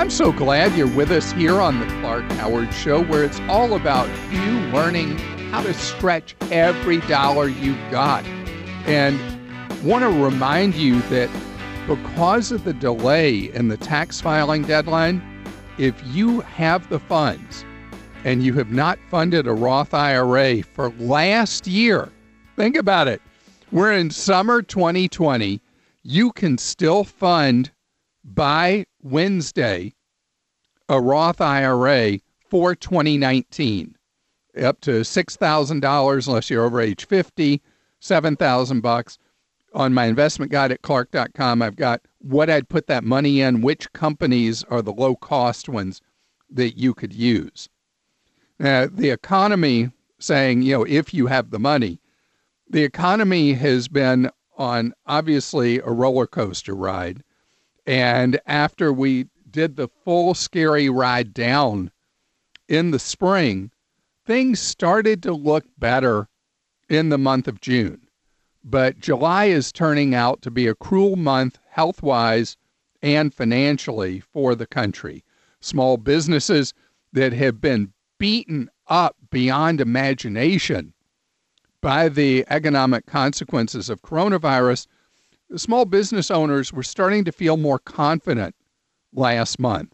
I'm so glad you're with us here on the Clark Howard Show, where it's all about you learning how to stretch every dollar you've got. And want to remind you that because of the delay in the tax filing deadline, if you have the funds and you have not funded a Roth IRA for last year, think about it. We're in summer 2020. You can still fund by Wednesday a Roth IRA for 2019 up to $6,000 unless you're over age 50, 7,000 bucks. On my investment guide at clark.com, I've got what I'd put that money in, which companies are the low cost ones that you could use. Now, the economy saying, you know, if you have the money, the economy has been on obviously a roller coaster ride. And after we did the full scary ride down in the spring, things started to look better in the month of June. But July is turning out to be a cruel month health wise and financially for the country. Small businesses that have been beaten up beyond imagination by the economic consequences of coronavirus, small business owners were starting to feel more confident last month.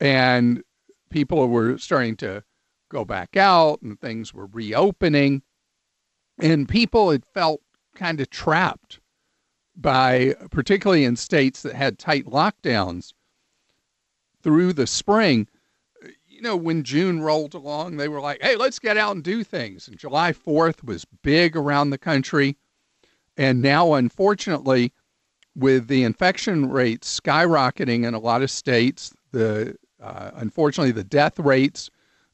And people were starting to go back out and things were reopening. And people had felt kind of trapped by, particularly in states that had tight lockdowns through the spring. You know, when June rolled along, they were like, hey, let's get out and do things. And July 4th was big around the country. And now, unfortunately, with the infection rates skyrocketing in a lot of states, the uh, unfortunately the death rates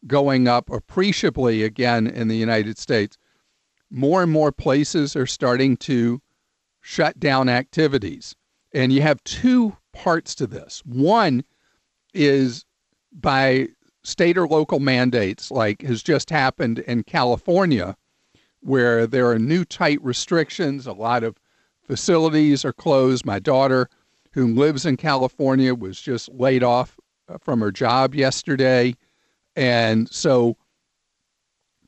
going up appreciably again in the United States. More and more places are starting to shut down activities. And you have two parts to this. One is by state or local mandates, like has just happened in California, where there are new tight restrictions. A lot of facilities are closed. My daughter, who lives in California, was just laid off uh, from her job yesterday. And so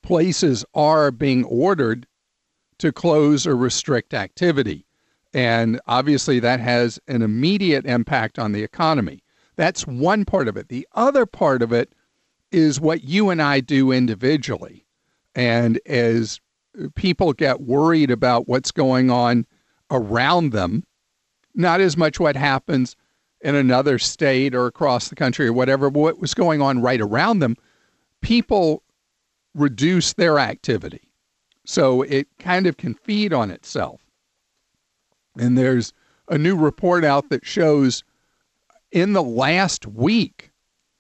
places are being ordered to close or restrict activity. And obviously, that has an immediate impact on the economy. That's one part of it. The other part of it is what you and I do individually. And as people get worried about what's going on around them, not as much what happens in another state or across the country or whatever, but what was going on right around them, people reduce their activity. So it kind of can feed on itself. And there's a new report out that shows in the last week,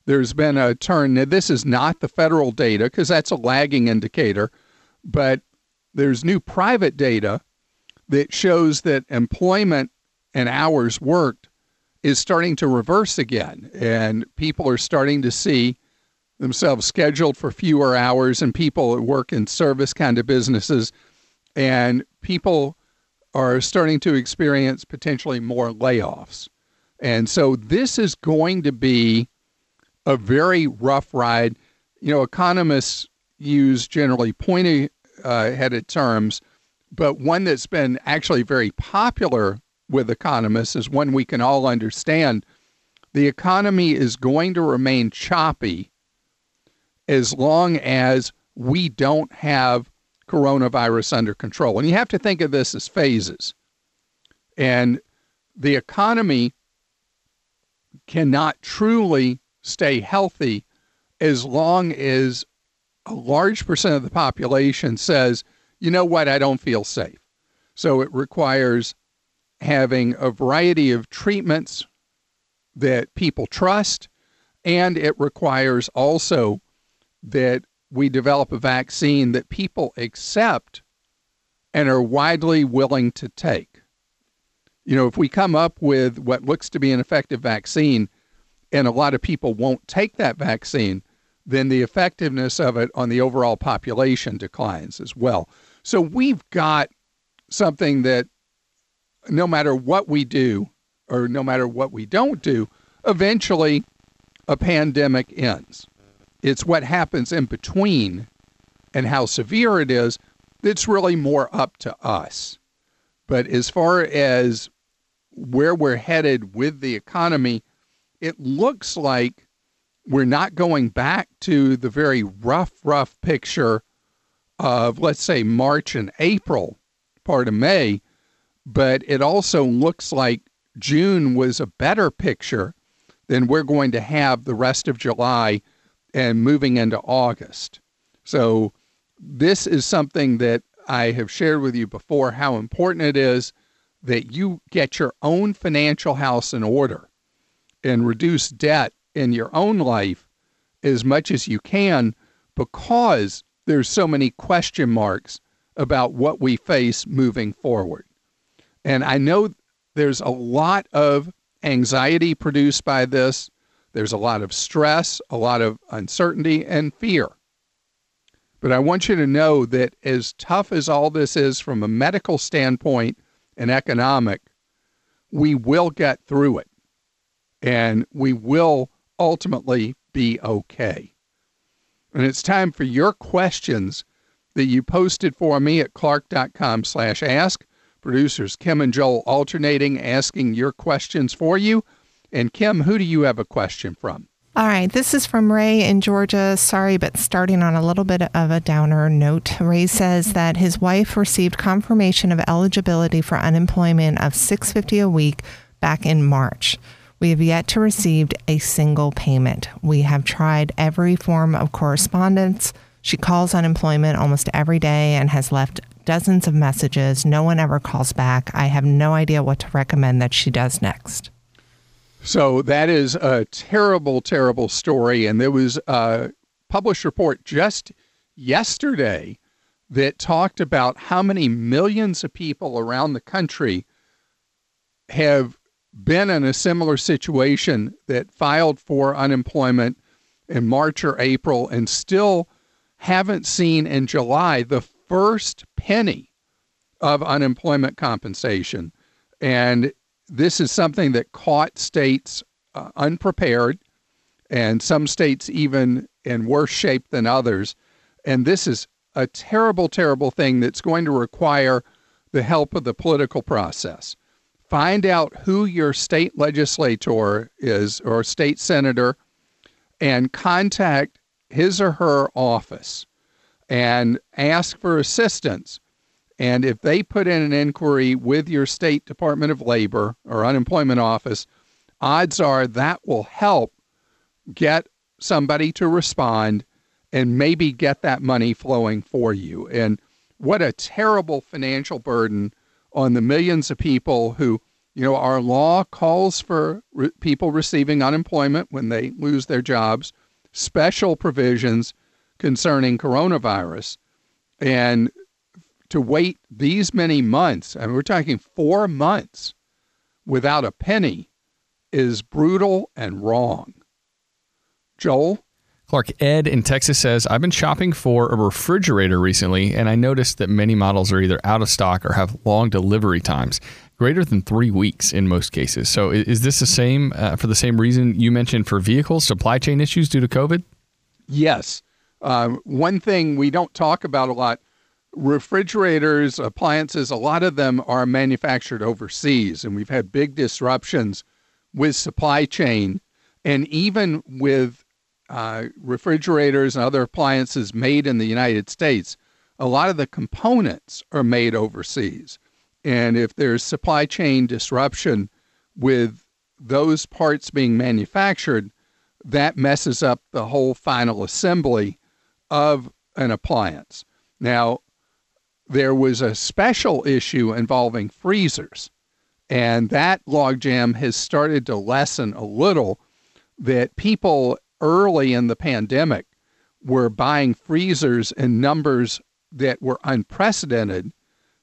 there's been a turn. Now, this is not the federal data because that's a lagging indicator, but there's new private data that shows that employment and hours worked is starting to reverse again. And people are starting to see themselves scheduled for fewer hours, and people work in service kind of businesses. And people are starting to experience potentially more layoffs. And so this is going to be a very rough ride. You know, economists use generally pointy uh, headed terms but one that's been actually very popular with economists is one we can all understand. The economy is going to remain choppy as long as we don't have coronavirus under control. And you have to think of this as phases. And the economy cannot truly stay healthy as long as a large percent of the population says, you know what, I don't feel safe. So it requires having a variety of treatments that people trust, and it requires also that we develop a vaccine that people accept and are widely willing to take. You know, if we come up with what looks to be an effective vaccine and a lot of people won't take that vaccine, then the effectiveness of it on the overall population declines as well. So we've got something that no matter what we do or no matter what we don't do, eventually a pandemic ends. It's what happens in between and how severe it is that's really more up to us. But as far as where we're headed with the economy, it looks like we're not going back to the very rough, rough picture of, let's say, March and April, part of May, but it also looks like June was a better picture than we're going to have the rest of July and moving into August. So, this is something that I have shared with you before how important it is that you get your own financial house in order and reduce debt in your own life as much as you can because there's so many question marks about what we face moving forward. And I know there's a lot of anxiety produced by this. There's a lot of stress, a lot of uncertainty, and fear. But I want you to know that as tough as all this is from a medical standpoint and economic, we will get through it and we will ultimately be okay. And it's time for your questions that you posted for me at clark.com slash ask. Producers Kim and Joel alternating asking your questions for you. And Kim, who do you have a question from? All right, this is from Ray in Georgia. Sorry, but starting on a little bit of a downer note. Ray says that his wife received confirmation of eligibility for unemployment of 650 a week back in March. We have yet to receive a single payment. We have tried every form of correspondence. She calls unemployment almost every day and has left dozens of messages. No one ever calls back. I have no idea what to recommend that she does next. So that is a terrible, terrible story. And there was a published report just yesterday that talked about how many millions of people around the country have been in a similar situation that filed for unemployment in March or April and still haven't seen in July the first penny of unemployment compensation. And this is something that caught states uh, unprepared and some states even in worse shape than others. And this is a terrible, terrible thing that's going to require the help of the political process. Find out who your state legislator is or state senator and contact his or her office and ask for assistance. And if they put in an inquiry with your state Department of Labor or unemployment office, odds are that will help get somebody to respond and maybe get that money flowing for you. And what a terrible financial burden on the millions of people who, you know, our law calls for re- people receiving unemployment when they lose their jobs, special provisions concerning coronavirus. And to wait these many months, I mean, we're talking four months without a penny, is brutal and wrong. Joel? Clark Ed in Texas says, I've been shopping for a refrigerator recently, and I noticed that many models are either out of stock or have long delivery times, greater than three weeks in most cases. So, is this the same uh, for the same reason you mentioned for vehicles, supply chain issues due to COVID? Yes. Um, one thing we don't talk about a lot refrigerators, appliances, a lot of them are manufactured overseas, and we've had big disruptions with supply chain. And even with uh, refrigerators and other appliances made in the United States, a lot of the components are made overseas. And if there's supply chain disruption with those parts being manufactured, that messes up the whole final assembly of an appliance. Now, there was a special issue involving freezers, and that logjam has started to lessen a little. That people early in the pandemic were buying freezers in numbers that were unprecedented,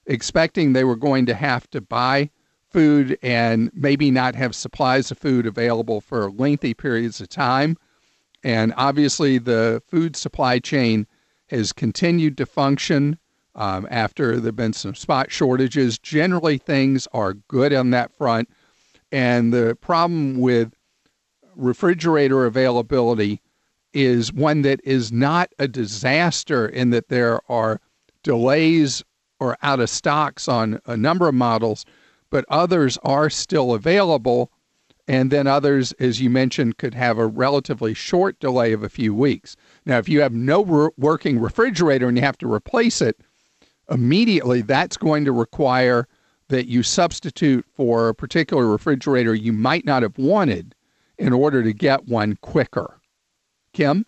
expecting they were going to have to buy food and maybe not have supplies of food available for lengthy periods of time. And obviously, the food supply chain has continued to function um, after there have been some spot shortages. Generally, things are good on that front. And the problem with refrigerator availability is one that is not a disaster in that there are delays or out of stocks on a number of models, but others are still available. And then others, as you mentioned, could have a relatively short delay of a few weeks. Now, if you have no re- working refrigerator and you have to replace it immediately, that's going to require that you substitute for a particular refrigerator you might not have wanted in order to get one quicker. Kim?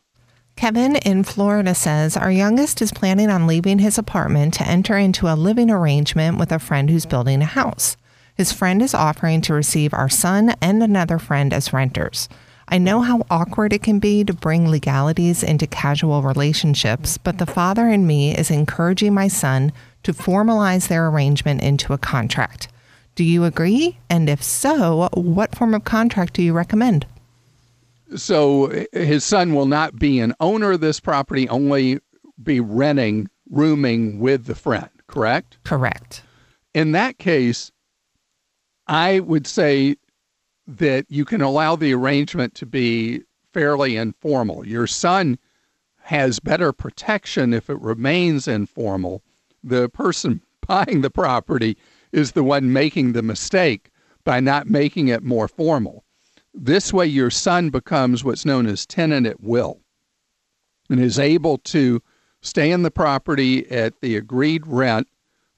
Kevin in Florida says Our youngest is planning on leaving his apartment to enter into a living arrangement with a friend who's building a house. His friend is offering to receive our son and another friend as renters. I know how awkward it can be to bring legalities into casual relationships, but the father in me is encouraging my son to formalize their arrangement into a contract. Do you agree? And if so, what form of contract do you recommend? So his son will not be an owner of this property, only be renting, rooming with the friend, correct? Correct. In that case, I would say that you can allow the arrangement to be fairly informal. Your son has better protection if it remains informal. The person buying the property is the one making the mistake by not making it more formal. This way, your son becomes what's known as tenant at will and is able to stay in the property at the agreed rent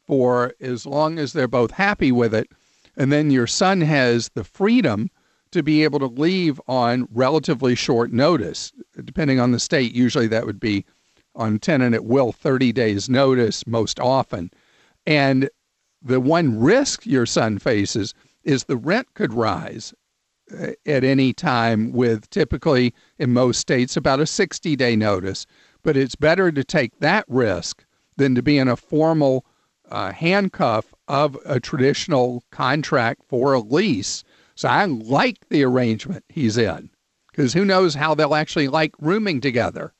for as long as they're both happy with it and then your son has the freedom to be able to leave on relatively short notice, depending on the state. Usually that would be on tenant at will, 30 days notice most often. And the one risk your son faces is the rent could rise uh, at any time with typically in most states about a 60 day notice. But it's better to take that risk than to be in a formal uh, handcuff of a traditional contract for a lease. So I like the arrangement he's in because who knows how they'll actually like rooming together.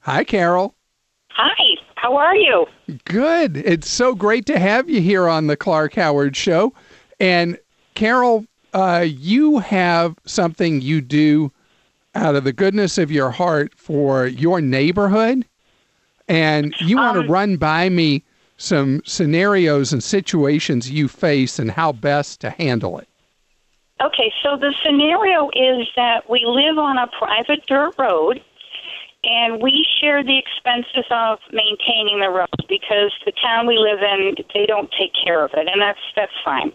Hi, Carol. Hi, how are you? Good. It's so great to have you here on the Clark Howard Show. And Carol, uh, you have something you do out of the goodness of your heart for your neighborhood. And you want to um, run by me some scenarios and situations you face and how best to handle it. Okay, so the scenario is that we live on a private dirt road and we share the expenses of maintaining the road because the town we live in they don't take care of it and that's that's fine.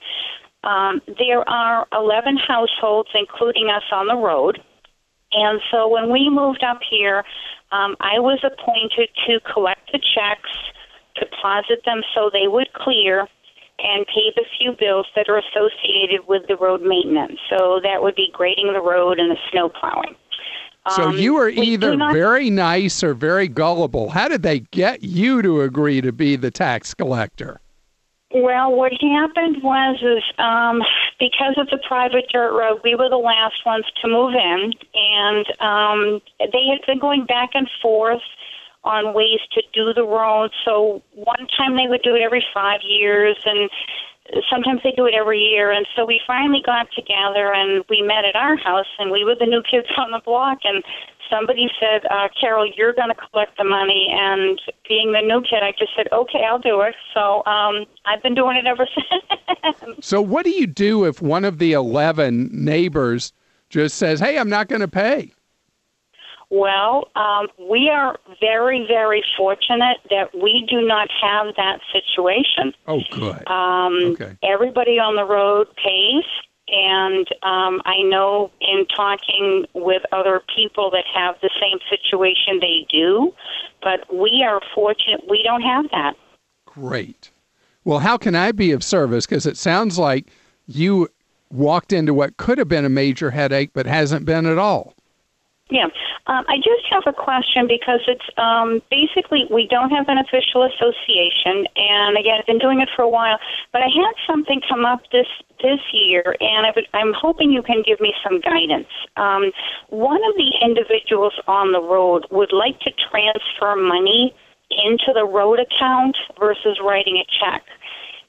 Um, there are 11 households, including us, on the road. And so when we moved up here, um, I was appointed to collect the checks, deposit them so they would clear and pay the few bills that are associated with the road maintenance. So that would be grading the road and the snow plowing. So um, you are either not... very nice or very gullible. How did they get you to agree to be the tax collector? Well, what happened was is um, because of the private dirt road, we were the last ones to move in, and um, they had been going back and forth on ways to do the road. So one time they would do it every five years, and sometimes they do it every year. And so we finally got together and we met at our house, and we were the new kids on the block. And somebody said, uh, Carol, you're going to collect the money. And being the new kid, I just said, okay, I'll do it. So um, I've been doing it ever since. so, what do you do if one of the 11 neighbors just says, hey, I'm not going to pay? Well, um, we are very, very fortunate that we do not have that situation. Oh, good. Um, okay. Everybody on the road pays, and um, I know in talking with other people that have the same situation, they do, but we are fortunate we don't have that. Great. Well, how can I be of service? Because it sounds like you walked into what could have been a major headache, but hasn't been at all. Yeah, um, I just have a question because it's um, basically we don't have an official association, and again, I've been doing it for a while. But I had something come up this this year, and I would, I'm hoping you can give me some guidance. Um, one of the individuals on the road would like to transfer money into the road account versus writing a check.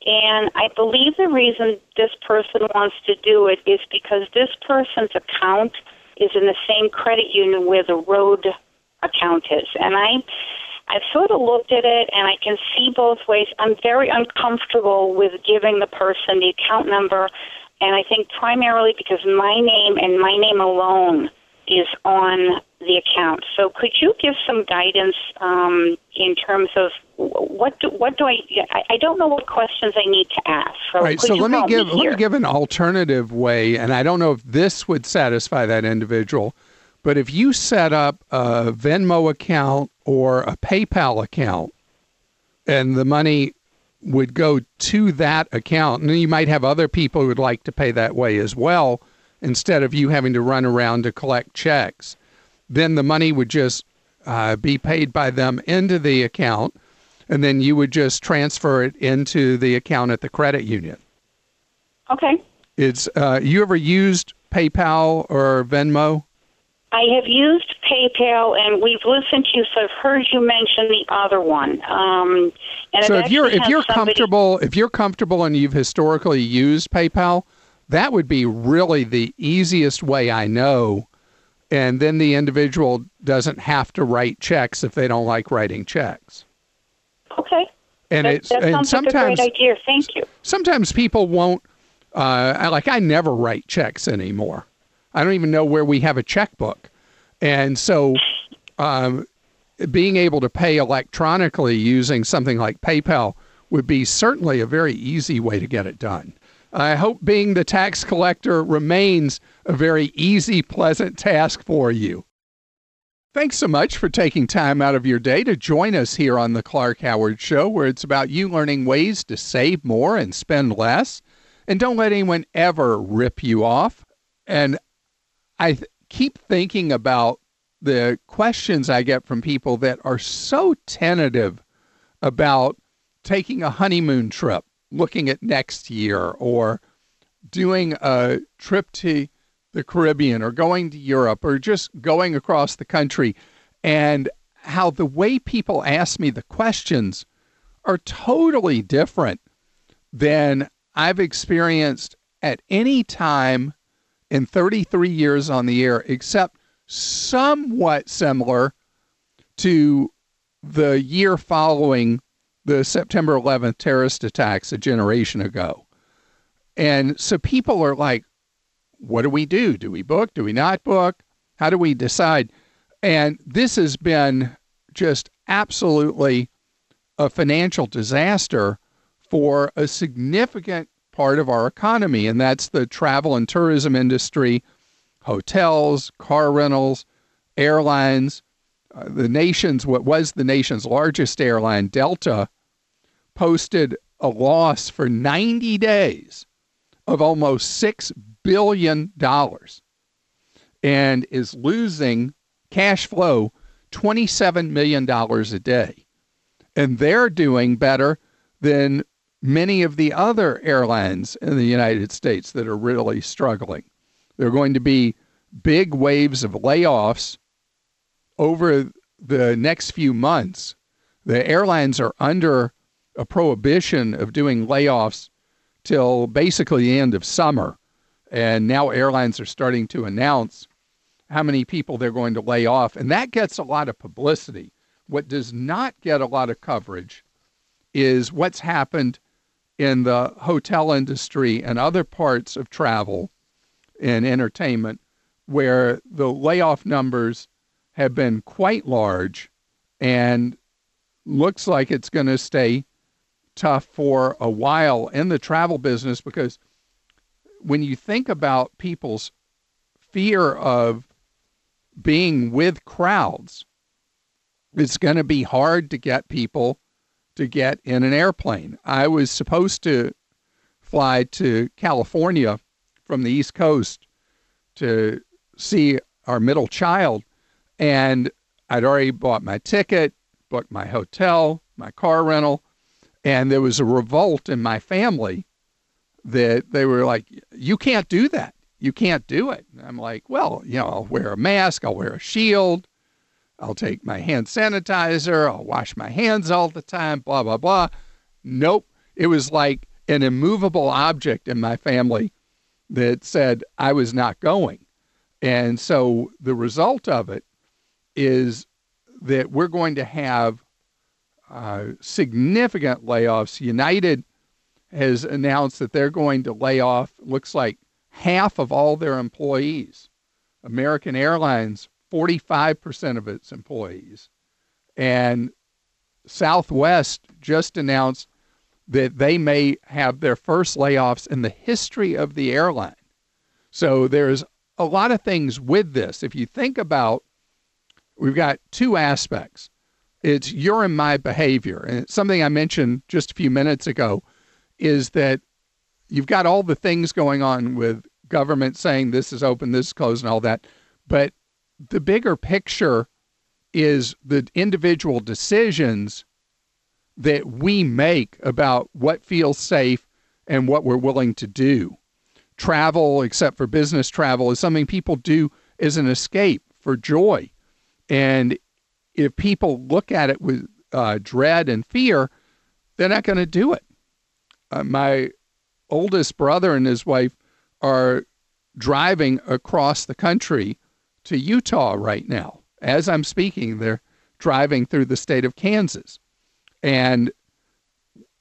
And I believe the reason this person wants to do it is because this person's account is in the same credit union where the road account is. And I I've sort of looked at it and I can see both ways. I'm very uncomfortable with giving the person the account number and I think primarily because my name and my name alone is on the account. So could you give some guidance um, in terms of what do, what do I, I don't know what questions I need to ask. So, right, so let me give me let me give an alternative way, and I don't know if this would satisfy that individual, but if you set up a Venmo account or a PayPal account, and the money would go to that account, and you might have other people who would like to pay that way as well, instead of you having to run around to collect checks then the money would just uh, be paid by them into the account, and then you would just transfer it into the account at the credit union. Okay. It's uh, you ever used PayPal or Venmo? I have used PayPal, and we've listened to you, so I've heard you mention the other one. Um, so if you're if you're somebody... comfortable if you're comfortable and you've historically used PayPal, that would be really the easiest way I know and then the individual doesn't have to write checks if they don't like writing checks. Okay. And that, it's that and sometimes like a great idea. Thank you. Sometimes people won't. Uh, like I never write checks anymore. I don't even know where we have a checkbook, and so um, being able to pay electronically using something like PayPal would be certainly a very easy way to get it done. I hope being the tax collector remains a very easy, pleasant task for you. Thanks so much for taking time out of your day to join us here on the Clark Howard Show, where it's about you learning ways to save more and spend less. And don't let anyone ever rip you off. And I th- keep thinking about the questions I get from people that are so tentative about taking a honeymoon trip looking at next year or doing a trip to the Caribbean or going to Europe or just going across the country. And how the way people ask me the questions are totally different than I've experienced at any time in 33 years on the air, except somewhat similar to the year following the September 11th terrorist attacks a generation ago. And so people are like, what do we do? Do we book? Do we not book? How do we decide? And this has been just absolutely a financial disaster for a significant part of our economy, and that's the travel and tourism industry, hotels, car rentals, airlines. Uh, the nation's, what was the nation's largest airline, Delta, posted a loss for 90 days of almost $6 billion and is losing cash flow $27 million a day. And they're doing better than many of the other airlines in the United States that are really struggling. There are going to be big waves of layoffs over the next few months. The airlines are under a prohibition of doing layoffs till basically the end of summer. And now airlines are starting to announce how many people they're going to lay off. And that gets a lot of publicity. What does not get a lot of coverage is what's happened in the hotel industry and other parts of travel and entertainment where the layoff numbers have been quite large and looks like it's going to stay tough for a while in the travel business because when you think about people's fear of being with crowds, it's going to be hard to get people to get in an airplane. I was supposed to fly to California from the East Coast to see our middle child, and I'd already bought my ticket, booked my hotel, my car rental, and there was a revolt in my family that they were like, you can't do that. You can't do it. And I'm like, well, you know, I'll wear a mask, I'll wear a shield, I'll take my hand sanitizer, I'll wash my hands all the time, blah, blah, blah. Nope. It was like an immovable object in my family that said I was not going. And so the result of it is that we're going to have uh, significant layoffs. United has announced that they're going to lay off, looks like half of all their employees. American Airlines, 45% of its employees. And Southwest just announced that they may have their first layoffs in the history of the airline. So there's a lot of things with this. If you think about, we've got two aspects. It's your and my behavior. And something I mentioned just a few minutes ago is that you've got all the things going on with government saying this is open, this is closed, and all that. But the bigger picture is the individual decisions that we make about what feels safe and what we're willing to do. Travel, except for business travel, is something people do as an escape for joy. And if people look at it with uh, dread and fear, they're not going to do it. Uh, my oldest brother and his wife are driving across the country to Utah right now. As I'm speaking, they're driving through the state of Kansas. And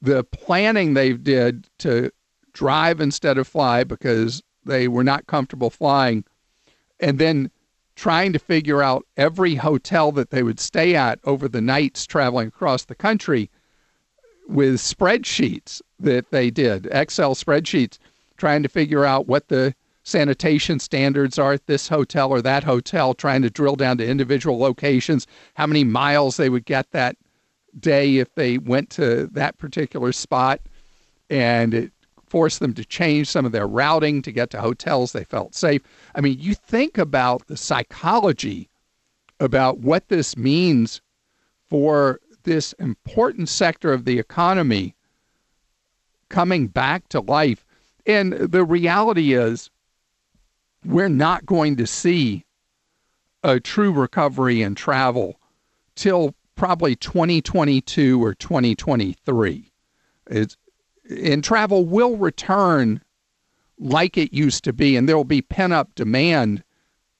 the planning they did to drive instead of fly because they were not comfortable flying, and then trying to figure out every hotel that they would stay at over the nights traveling across the country with spreadsheets that they did, Excel spreadsheets, trying to figure out what the sanitation standards are at this hotel or that hotel, trying to drill down to individual locations, how many miles they would get that day if they went to that particular spot. And it forced them to change some of their routing to get to hotels they felt safe. I mean, you think about the psychology about what this means for this important sector of the economy coming back to life. And the reality is, we're not going to see a true recovery in travel till probably 2022 or 2023. It's, and travel will return like it used to be, and there will be pent up demand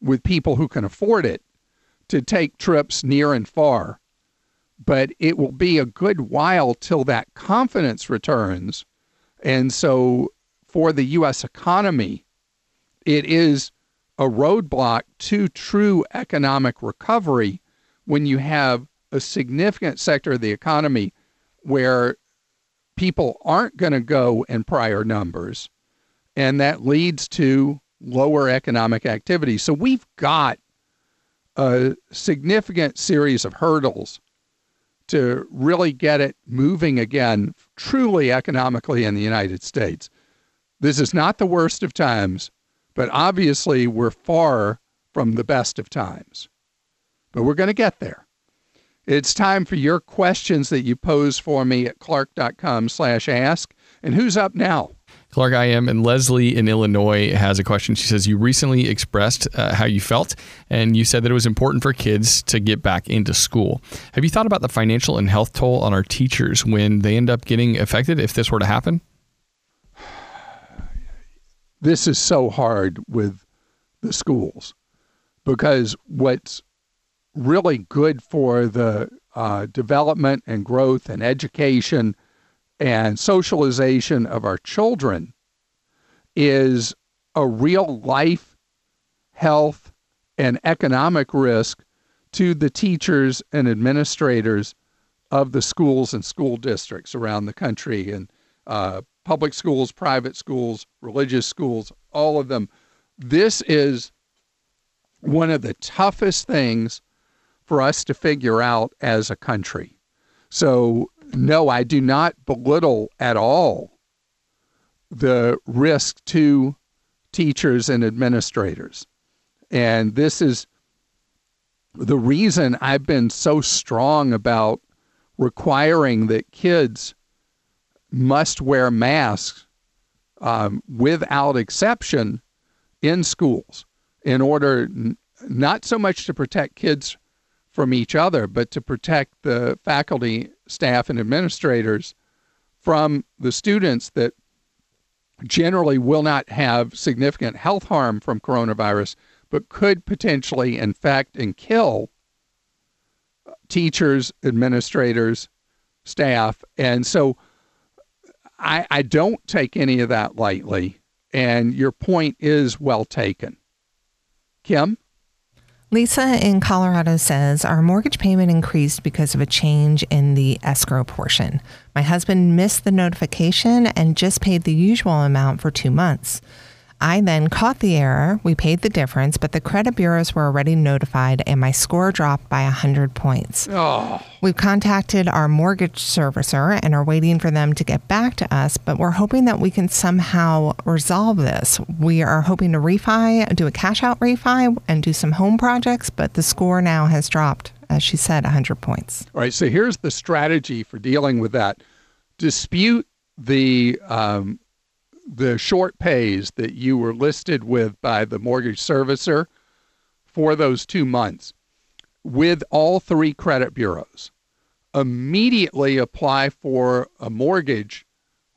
with people who can afford it to take trips near and far. But it will be a good while till that confidence returns. And so, for the U.S. economy, it is a roadblock to true economic recovery when you have a significant sector of the economy where people aren't going to go in prior numbers, and that leads to lower economic activity. So we've got a significant series of hurdles to really get it moving again, truly economically in the United States. This is not the worst of times, but obviously we're far from the best of times. But we're going to get there. It's time for your questions that you pose for me at clark.com slash ask. And who's up now? Clark, I am. And Leslie in Illinois has a question. She says, You recently expressed uh, how you felt, and you said that it was important for kids to get back into school. Have you thought about the financial and health toll on our teachers when they end up getting affected if this were to happen? This is so hard with the schools because what's really good for the uh, development and growth and education and socialization of our children is a real life, health, and economic risk to the teachers and administrators of the schools and school districts around the country and uh, public schools, private schools, religious schools, all of them. This is one of the toughest things for us to figure out as a country. So, no, I do not belittle at all the risk to teachers and administrators. And this is the reason I've been so strong about requiring that kids must wear masks um, without exception in schools in order n- not so much to protect kids from each other, but to protect the faculty, staff, and administrators from the students that generally will not have significant health harm from coronavirus, but could potentially infect and kill teachers, administrators, staff. And so I, I don't take any of that lightly. And your point is well taken. Kim? Lisa in Colorado says our mortgage payment increased because of a change in the escrow portion. My husband missed the notification and just paid the usual amount for two months. I then caught the error. We paid the difference, but the credit bureaus were already notified and my score dropped by 100 points. Oh. We've contacted our mortgage servicer and are waiting for them to get back to us, but we're hoping that we can somehow resolve this. We are hoping to refi, do a cash out refi, and do some home projects, but the score now has dropped, as she said, 100 points. All right, so here's the strategy for dealing with that dispute the um, the short pays that you were listed with by the mortgage servicer for those two months with all three credit bureaus. Immediately apply for a mortgage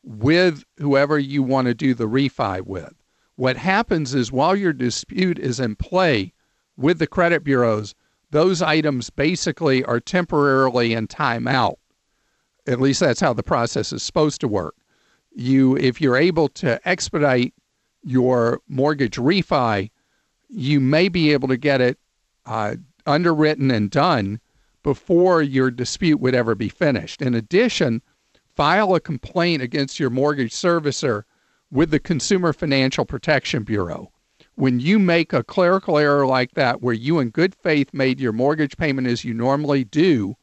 with whoever you want to do the refi with. What happens is while your dispute is in play with the credit bureaus, those items basically are temporarily in timeout. At least that's how the process is supposed to work you if you're able to expedite your mortgage refi, you may be able to get it uh, underwritten and done before your dispute would ever be finished. In addition, file a complaint against your mortgage servicer with the Consumer Financial Protection Bureau. When you make a clerical error like that, where you in good faith made your mortgage payment as you normally do,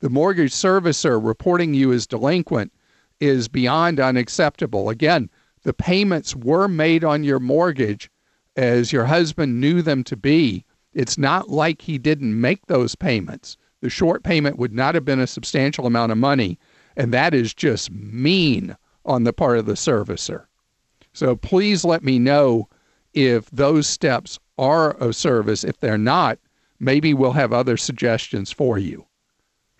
the mortgage servicer reporting you as delinquent is beyond unacceptable. Again, the payments were made on your mortgage as your husband knew them to be. It's not like he didn't make those payments. The short payment would not have been a substantial amount of money, and that is just mean on the part of the servicer. So please let me know if those steps are of service. If they're not, maybe we'll have other suggestions for you.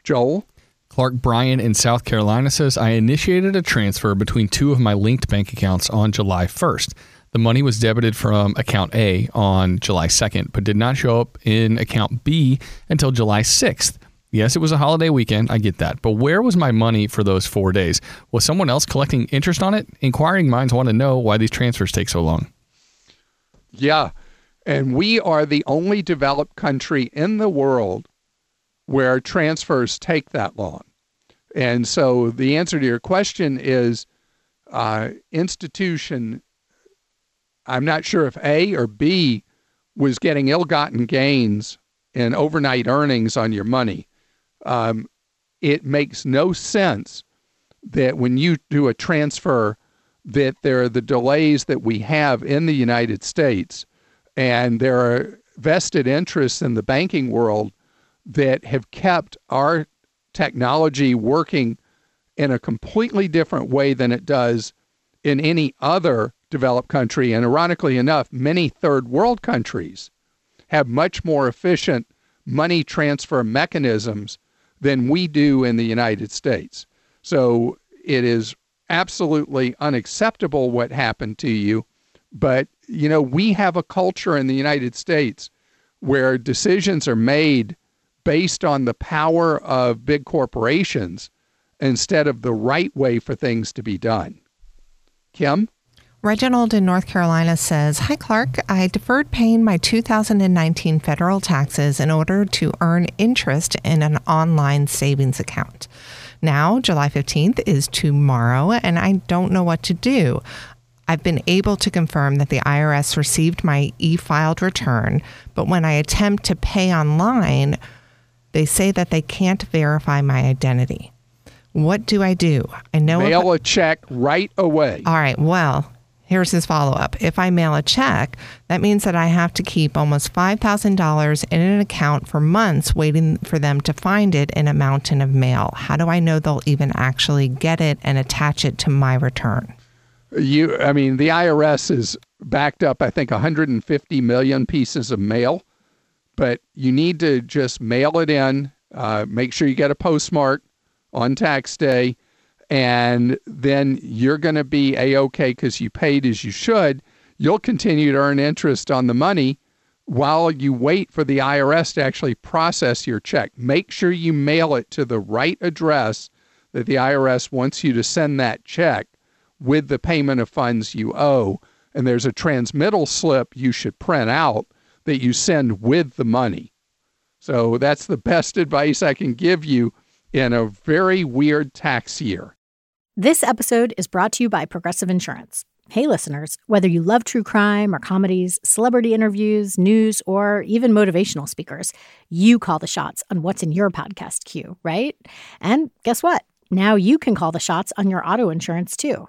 Joel? Clark Bryan in South Carolina says, I initiated a transfer between two of my linked bank accounts on July 1st. The money was debited from account A on July 2nd, but did not show up in account B until July 6th. Yes, it was a holiday weekend. I get that. But where was my money for those four days? Was someone else collecting interest on it? Inquiring minds want to know why these transfers take so long. Yeah. And we are the only developed country in the world where transfers take that long. And so the answer to your question is uh, institution. I'm not sure if A or B was getting ill gotten gains and overnight earnings on your money. Um, it makes no sense that when you do a transfer, that there are the delays that we have in the United States, and there are vested interests in the banking world that have kept our technology working in a completely different way than it does in any other developed country. And ironically enough, many third world countries have much more efficient money transfer mechanisms than we do in the United States. So it is absolutely unacceptable what happened to you. But, you know, we have a culture in the United States where decisions are made based on the power of big corporations instead of the right way for things to be done. Kim? Reginald in North Carolina says, Hi, Clark. I deferred paying my 2019 federal taxes in order to earn interest in an online savings account. Now, July 15th is tomorrow, and I don't know what to do. I've been able to confirm that the IRS received my e filed return, but when I attempt to pay online, they say that they can't verify my identity. What do I do? I know mail a check right away. All right. Well, here's his follow up. If I mail a check, that means that I have to keep almost $5,000 in an account for months waiting for them to find it in a mountain of mail. How do I know they'll even actually get it and attach it to my return? You I mean the IRS is backed up I think 150 million pieces of mail but you need to just mail it in. Uh, make sure you get a postmark on tax day. and then you're going to be a okay because you paid as you should. You'll continue to earn interest on the money while you wait for the IRS to actually process your check. Make sure you mail it to the right address that the IRS wants you to send that check with the payment of funds you owe. And there's a transmittal slip you should print out that you send with the money. So that's the best advice I can give you in a very weird tax year. This episode is brought to you by Progressive Insurance. Hey, listeners, whether you love true crime or comedies, celebrity interviews, news, or even motivational speakers, you call the shots on what's in your podcast queue, right? And guess what? Now you can call the shots on your auto insurance too.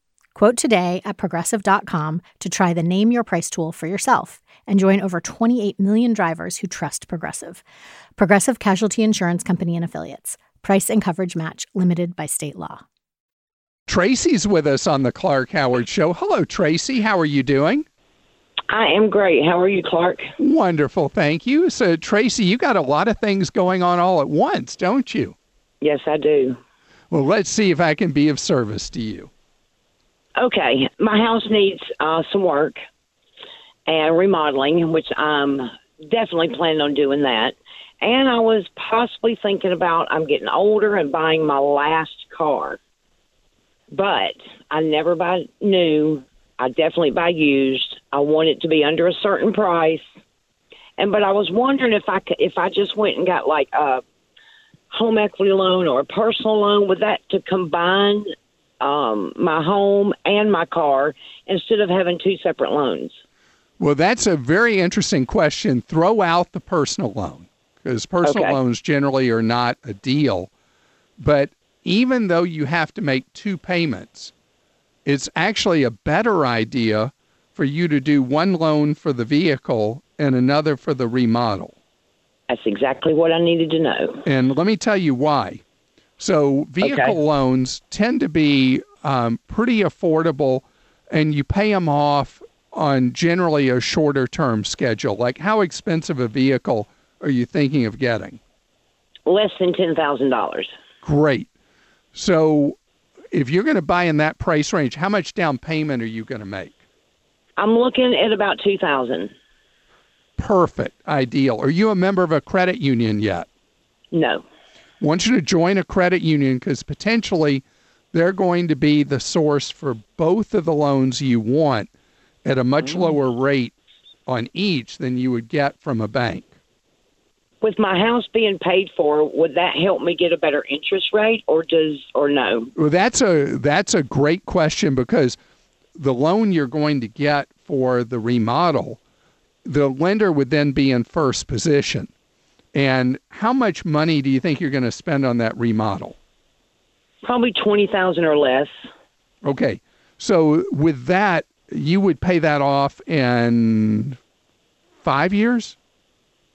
Quote today at progressive.com to try the Name Your Price tool for yourself and join over 28 million drivers who trust Progressive. Progressive Casualty Insurance Company and Affiliates. Price and coverage match limited by state law. Tracy's with us on the Clark Howard Show. Hello, Tracy. How are you doing? I am great. How are you, Clark? Wonderful, thank you. So, Tracy, you got a lot of things going on all at once, don't you? Yes, I do. Well, let's see if I can be of service to you. Okay, my house needs uh, some work and remodeling, which I'm definitely planning on doing that. And I was possibly thinking about I'm getting older and buying my last car. But I never buy new. I definitely buy used. I want it to be under a certain price. And but I was wondering if I could, if I just went and got like a home equity loan or a personal loan with that to combine um, my home and my car instead of having two separate loans. Well, that's a very interesting question. Throw out the personal loan because personal Okay. loans generally are not a deal. But even though you have to make two payments, it's actually a better idea for you to do one loan for the vehicle and another for the remodel. That's exactly what I needed to know. And let me tell you why. So, vehicle Okay. loans tend to be um, pretty affordable, and you pay them off on generally a shorter term schedule. Like, how expensive a vehicle are you thinking of getting? Less than ten thousand dollars. Great. So, if you're going to buy in that price range, how much down payment are you going to make? I'm looking at about two thousand. Perfect. Ideal. Are you a member of a credit union yet? No. Want you to join a credit union because potentially they're going to be the source for both of the loans you want at a much mm. lower rate on each than you would get from a bank. With my house being paid for, would that help me get a better interest rate, or does or no? Well, that's a that's a great question because the loan you're going to get for the remodel, the lender would then be in first position. And how much money do you think you're going to spend on that remodel? Probably twenty thousand or less. Okay. So with that, you would pay that off in five years?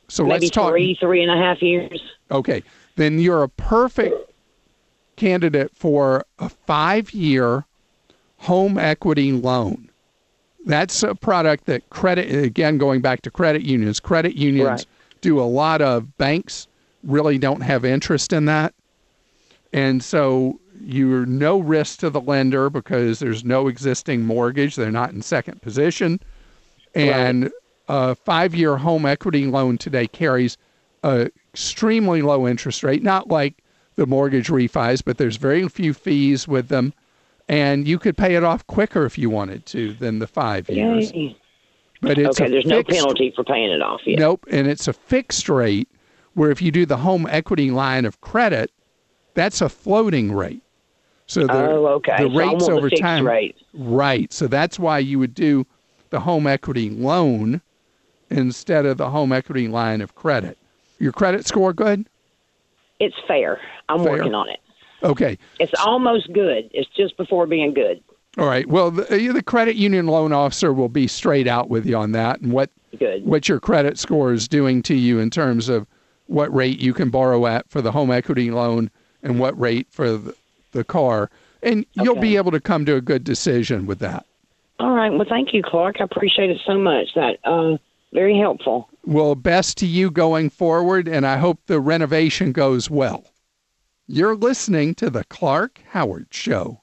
So Maybe let's talk. three, three and a half years. Okay. Then you're a perfect candidate for a five year home equity loan. That's a product that credit, again, going back to credit unions, credit unions Right. Do a lot of, banks really don't have interest in that. And so you're no risk to the lender because there's no existing mortgage. They're not in second position. And a five year home equity loan today carries a extremely low interest rate, not like the mortgage refis, but there's very few fees with them. And you could pay it off quicker if you wanted to than the five years. Yay. But it's okay, there's no penalty for paying it off yet. Nope, and it's a fixed rate where if you do the home equity line of credit, that's a floating rate. So the, oh, okay. the so rates over the fixed time, rate. right? So that's why you would do the home equity loan instead of the home equity line of credit. Your credit score good? It's fair. I'm Fair. working on it. Okay, It's almost good. It's just before being good. All right. Well, the, the credit union loan officer will be straight out with you on that and what Good. what your credit score is doing to you in terms of what rate you can borrow at for the home equity loan and what rate for the, the car. And you'll be able to come to a good decision with that. All right. Well, thank you, Clark. I appreciate it so much. That uh, very helpful. Well, best to you going forward, and I hope the renovation goes well. You're listening to The Clark Howard Show.